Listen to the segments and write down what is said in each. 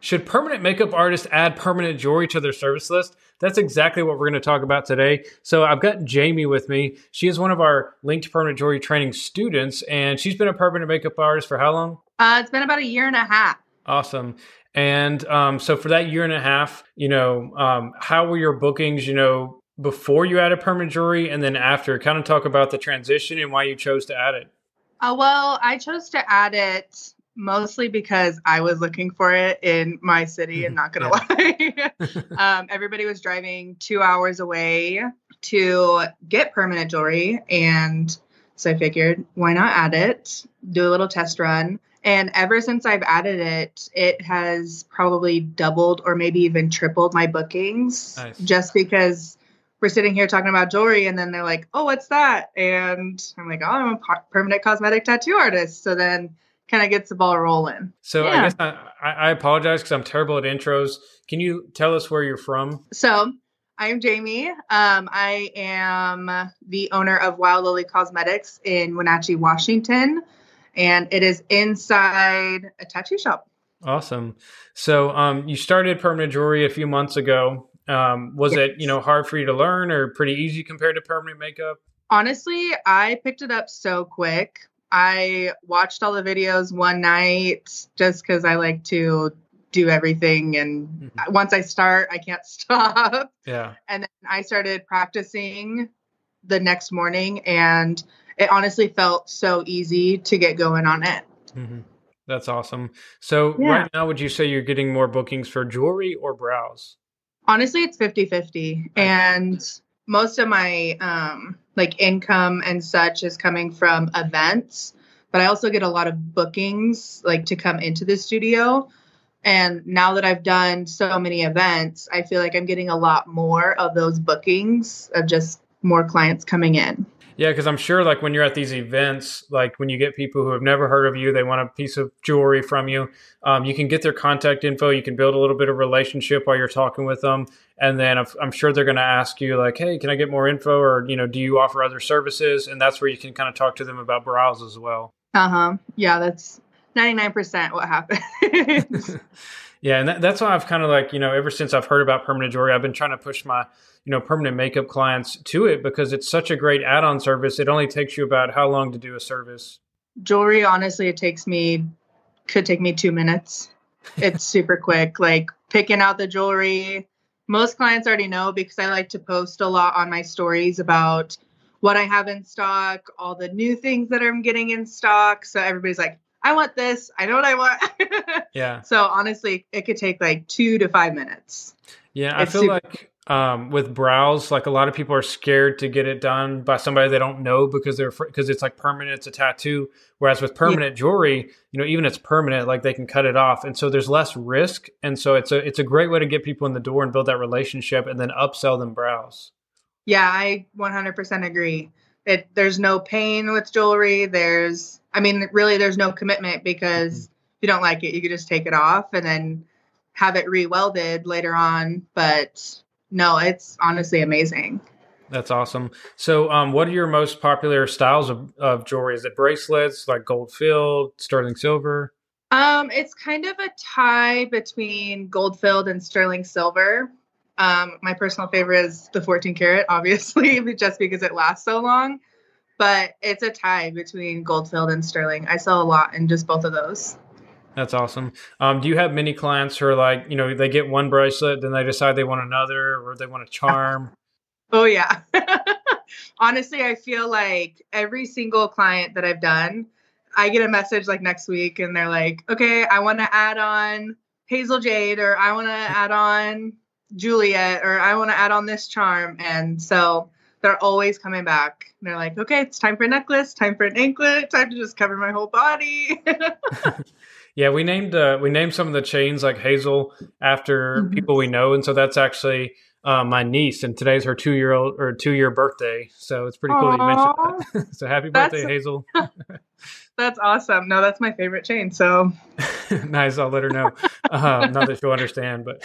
Should permanent makeup artists add permanent jewelry to their service list? That's exactly what we're going to talk about today. So I've got Jamie with me. She is one of our linked permanent jewelry training students, and she's been a permanent makeup artist for how long? Uh, it's been about a year and a half. Awesome. And um, so for that year and a half, you know, um, how were your bookings? You know, before you added permanent jewelry, and then after? Kind of talk about the transition and why you chose to add it. Uh, well, I chose to add it mostly because I was looking for it in my city and not gonna lie. um, everybody was driving two hours away to get permanent jewelry. And so I figured, why not add it, do a little test run. And ever since I've added it, it has probably doubled or maybe even tripled my bookings nice. just because we're sitting here talking about jewelry and then they're like, oh, what's that? And I'm like, oh, I'm a permanent cosmetic tattoo artist. So then kind of gets the ball rolling. So yeah. I guess I, I apologize because I'm terrible at intros. Can you tell us where you're from? So I'm Jamie. Um, I am the owner of Wild Lily Cosmetics in Wenatchee, Washington, and it is inside a tattoo shop. Awesome. So um, you started permanent jewelry a few months ago. Um, was yes. it you know hard for you to learn or pretty easy compared to permanent makeup? Honestly, I picked it up so quick. I watched all the videos one night just because I like to do everything. And mm-hmm. once I start, I can't stop. Yeah. And then I started practicing the next morning, and it honestly felt so easy to get going on it. Mm-hmm. That's awesome. So, yeah. right now, would you say you're getting more bookings for jewelry or brows? Honestly, it's 50 50. And most of my um, like income and such is coming from events, but I also get a lot of bookings like to come into the studio. And now that I've done so many events, I feel like I'm getting a lot more of those bookings of just more clients coming in. Yeah, because I'm sure, like when you're at these events, like when you get people who have never heard of you, they want a piece of jewelry from you. Um, you can get their contact info. You can build a little bit of relationship while you're talking with them, and then I'm sure they're going to ask you, like, "Hey, can I get more info?" Or you know, "Do you offer other services?" And that's where you can kind of talk to them about brows as well. Uh huh. Yeah, that's 99% what happens. yeah, and that, that's why I've kind of like you know, ever since I've heard about permanent jewelry, I've been trying to push my you know permanent makeup clients to it because it's such a great add-on service. It only takes you about how long to do a service. Jewelry honestly it takes me could take me two minutes. It's super quick like picking out the jewelry. Most clients already know because i like to post a lot on my stories about what i have in stock all the new things that i'm getting in stock. So everybody's like i want this i know what i want yeah so honestly it could take like two to five minutes yeah it's i feel super- like um, with brows, like a lot of people are scared to get it done by somebody they don't know because they're because it's like permanent, it's a tattoo. Whereas with permanent yeah. jewelry, you know, even it's permanent, like they can cut it off, and so there's less risk, and so it's a it's a great way to get people in the door and build that relationship, and then upsell them brows. Yeah, I 100% agree. It there's no pain with jewelry. There's, I mean, really, there's no commitment because mm-hmm. if you don't like it, you can just take it off and then have it rewelded later on. But no, it's honestly amazing. That's awesome. So, um, what are your most popular styles of, of jewelry? Is it bracelets, like gold filled, sterling silver? Um, it's kind of a tie between gold filled and sterling silver. Um, my personal favorite is the 14 karat, obviously, just because it lasts so long. But it's a tie between gold filled and sterling. I sell a lot in just both of those. That's awesome. Um, do you have many clients who are like, you know, they get one bracelet, then they decide they want another, or they want a charm? Oh yeah. Honestly, I feel like every single client that I've done, I get a message like next week, and they're like, "Okay, I want to add on Hazel Jade, or I want to add on Juliet, or I want to add on this charm," and so they're always coming back. And they're like, "Okay, it's time for a necklace, time for an anklet, time to just cover my whole body." Yeah, we named uh, we named some of the chains like Hazel after mm-hmm. people we know, and so that's actually uh, my niece, and today's her two year old or two year birthday. So it's pretty cool Aww. you mentioned that. so happy birthday, that's, Hazel! that's awesome. No, that's my favorite chain. So nice. I'll let her know. Uh, not that she'll understand, but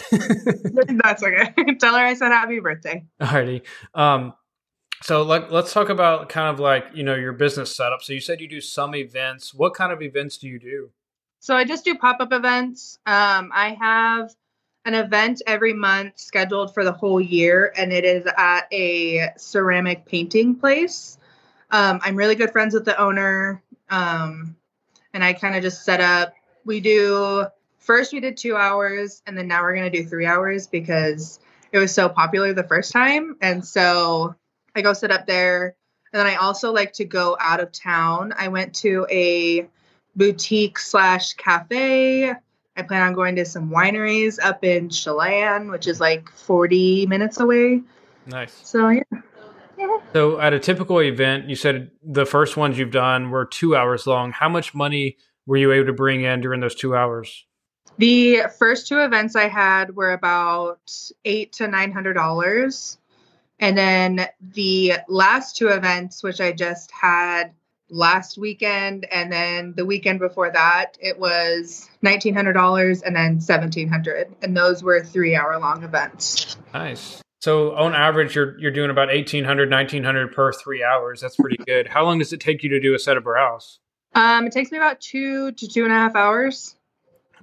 that's okay. Tell her I said happy birthday. Alrighty. Um, so like, let's talk about kind of like you know your business setup. So you said you do some events. What kind of events do you do? So I just do pop up events. Um, I have an event every month scheduled for the whole year, and it is at a ceramic painting place. Um, I'm really good friends with the owner, um, and I kind of just set up. We do first we did two hours, and then now we're gonna do three hours because it was so popular the first time, and so I go sit up there. And then I also like to go out of town. I went to a boutique slash cafe I plan on going to some wineries up in Chelan, which is like 40 minutes away. Nice. So, yeah. yeah. So, at a typical event, you said the first ones you've done were two hours long. How much money were you able to bring in during those two hours? The first two events I had were about eight to nine hundred dollars, and then the last two events, which I just had last weekend and then the weekend before that it was $1900 and then 1700 and those were three hour long events. Nice. So on average you're you're doing about 1800 1900 per three hours. That's pretty good. How long does it take you to do a set of brows? Um it takes me about two to two and a half hours.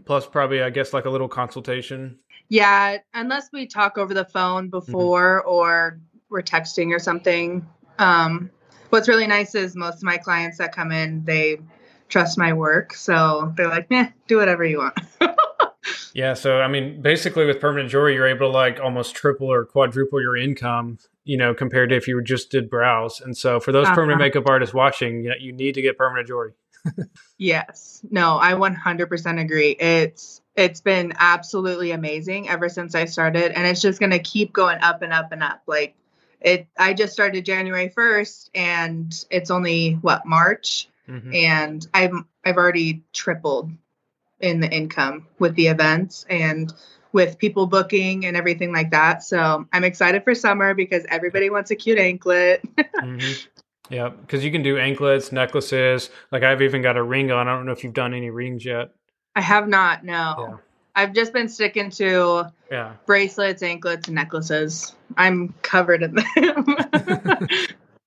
Plus probably i guess like a little consultation? Yeah unless we talk over the phone mm-hmm. before mm-hmm. or we're texting or something. Um what's really nice is most of my clients that come in, they trust my work. So they're like, "Yeah, do whatever you want. yeah. So, I mean, basically with permanent jewelry, you're able to like almost triple or quadruple your income, you know, compared to if you just did brows. And so for those uh-huh. permanent makeup artists watching, you, know, you need to get permanent jewelry. yes. No, I 100% agree. It's, it's been absolutely amazing ever since I started. And it's just going to keep going up and up and up. Like, it i just started january 1st and it's only what march? Mm-hmm. and i've i've already tripled in the income with the events and with people booking and everything like that. So i'm excited for summer because everybody wants a cute anklet. Mm-hmm. yeah because you can do anklets necklaces. Like i've even got a ring on. I don't know if you've done any rings yet. I have not no. I've just been sticking to yeah. bracelets, anklets, and necklaces. I'm covered in them.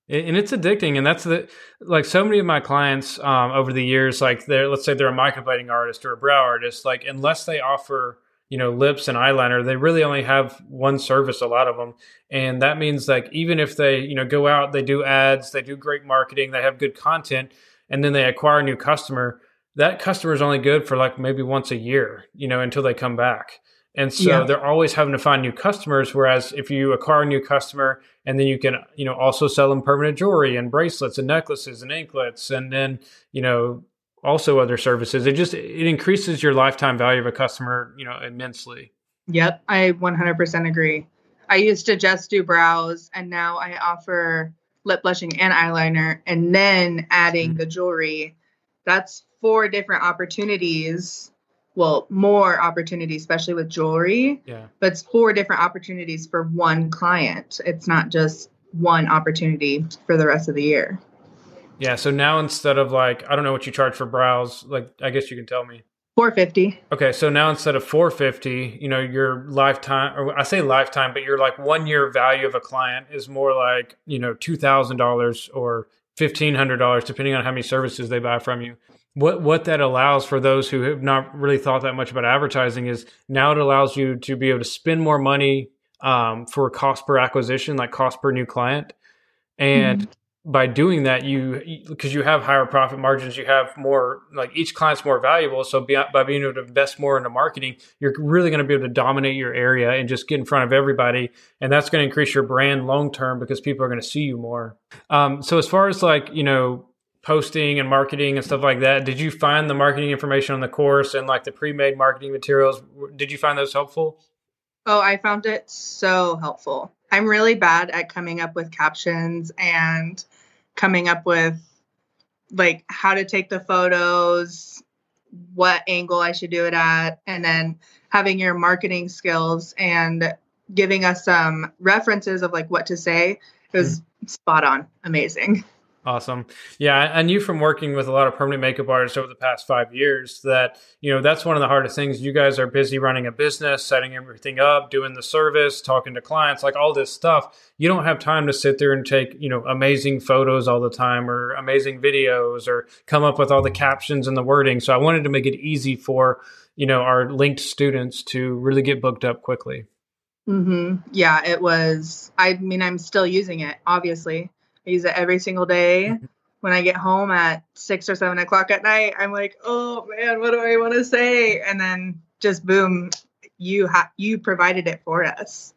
and it's addicting and that's the like so many of my clients um, over the years like they're let's say they're a microblading artist or a brow artist like unless they offer you know lips and eyeliner they really only have one service a lot of them and that means like even if they you know go out they do ads they do great marketing they have good content and then they acquire a new customer that customer is only good for like maybe once a year, you know, until they come back. And so yeah. they're always having to find new customers. Whereas if you acquire a new customer and then you can, you know, also sell them permanent jewelry and bracelets and necklaces and anklets and then, you know, also other services, it just it increases your lifetime value of a customer, you know, immensely. Yep, I 100% agree. I used to just do brows and now I offer lip blushing and eyeliner and then adding mm-hmm. the jewelry. That's four different opportunities well more opportunities especially with jewelry yeah. but it's four different opportunities for one client. It's not just one opportunity for the rest of the year. Yeah so now instead of like i don't know what you charge for brows like i guess you can tell me. 450 okay so now instead of 450 you know your lifetime or i say lifetime but your like one year value of a client is more like you know $2000 or $1500 depending on how many services they buy from you what what that allows for those who have not really thought that much about advertising is now it allows you to be able to spend more money um, for cost per acquisition, like cost per new client, and mm-hmm. by doing that, you because you have higher profit margins, you have more like each client's more valuable. So be, by being able to invest more into marketing, you're really going to be able to dominate your area and just get in front of everybody, and that's going to increase your brand long term because people are going to see you more. Um, so as far as like you know posting and marketing and stuff like that. Did you find the marketing information on the course and like the pre-made marketing materials? Did you find those helpful? Oh, I found it so helpful. I'm really bad at coming up with captions and coming up with like how to take the photos, what angle I should do it at, and then having your marketing skills and giving us some references of like what to say. It was mm. spot on, amazing. Awesome. Yeah, I knew from working with a lot of permanent makeup artists over the past five years that, you know, that's one of the hardest things. You guys are busy running a business, setting everything up, doing the service, talking to clients, like all this stuff. You don't have time to sit there and take, you know, amazing photos all the time or amazing videos or come up with all the captions and the wording. So I wanted to make it easy for, you know, our linked students to really get booked up quickly. Mm-hmm. Yeah, it was. I mean, I'm still using it, obviously. I use it every single day. Mm-hmm. When I get home at six or seven o'clock at night, I'm like, oh man, what do I want to say? And then just boom, you ha- you provided it for us.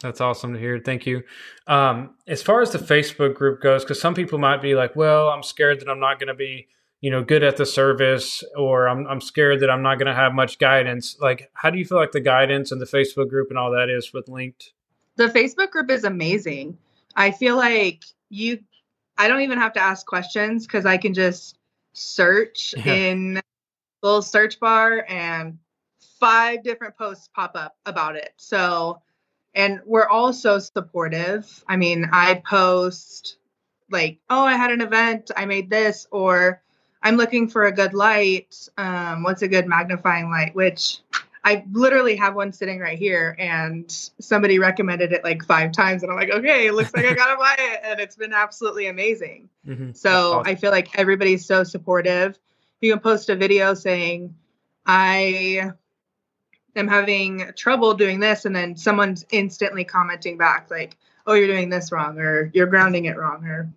That's awesome to hear. Thank you. Um, as far as the Facebook group goes, because some people might be like, well, I'm scared that I'm not going to be, you know, good at the service, or I'm I'm scared that I'm not going to have much guidance. Like, how do you feel like the guidance and the Facebook group and all that is with Linked? The Facebook group is amazing. I feel like you I don't even have to ask questions because I can just search yeah. in little search bar and five different posts pop up about it. So and we're all so supportive. I mean, I post like, oh, I had an event, I made this, or I'm looking for a good light. Um, what's a good magnifying light? Which I literally have one sitting right here, and somebody recommended it like five times, and I'm like, okay, it looks like I gotta buy it, and it's been absolutely amazing. Mm-hmm. So awesome. I feel like everybody's so supportive. You can post a video saying, I am having trouble doing this, and then someone's instantly commenting back like, oh, you're doing this wrong, or you're grounding it wrong, or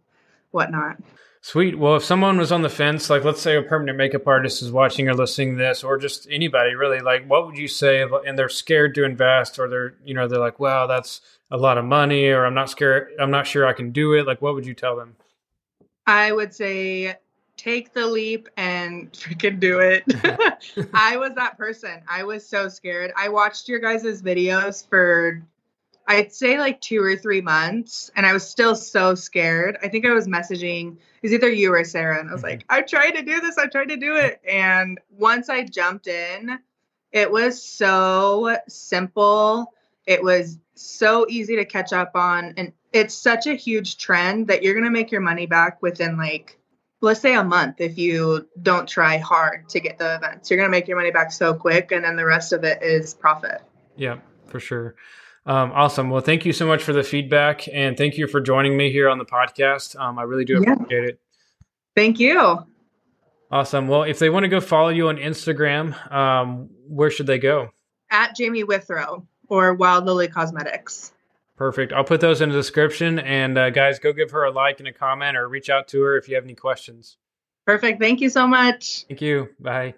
whatnot. Sweet. Well, if someone was on the fence, like let's say a permanent makeup artist is watching or listening this, or just anybody really, like what would you say? And they're scared to invest, or they're, you know, they're like, "Wow, that's a lot of money," or "I'm not scared. I'm not sure I can do it." Like, what would you tell them? I would say take the leap and freaking do it. I was that person. I was so scared. I watched your guys' videos for I'd say like two or three months, and I was still so scared. I think I was messaging, it was either you or Sarah, and I was mm-hmm. like, I'm trying to do this, I'm trying to do it. And once I jumped in, it was so simple. It was so easy to catch up on. And it's such a huge trend that you're going to make your money back within like, let's say a month if you don't try hard to get the events. You're going to make your money back so quick. And then the rest of it is profit. Yeah, for sure. Um, awesome. Well, thank you so much for the feedback and thank you for joining me here on the podcast. Um, I really do appreciate yeah. it. Thank you. Awesome. Well, if they want to go follow you on Instagram, um, where should they go? At Jamie Withrow or Wild Lily Cosmetics. Perfect. I'll put those in the description. And uh, guys, go give her a like and a comment or reach out to her if you have any questions. Perfect. Thank you so much. Thank you. Bye.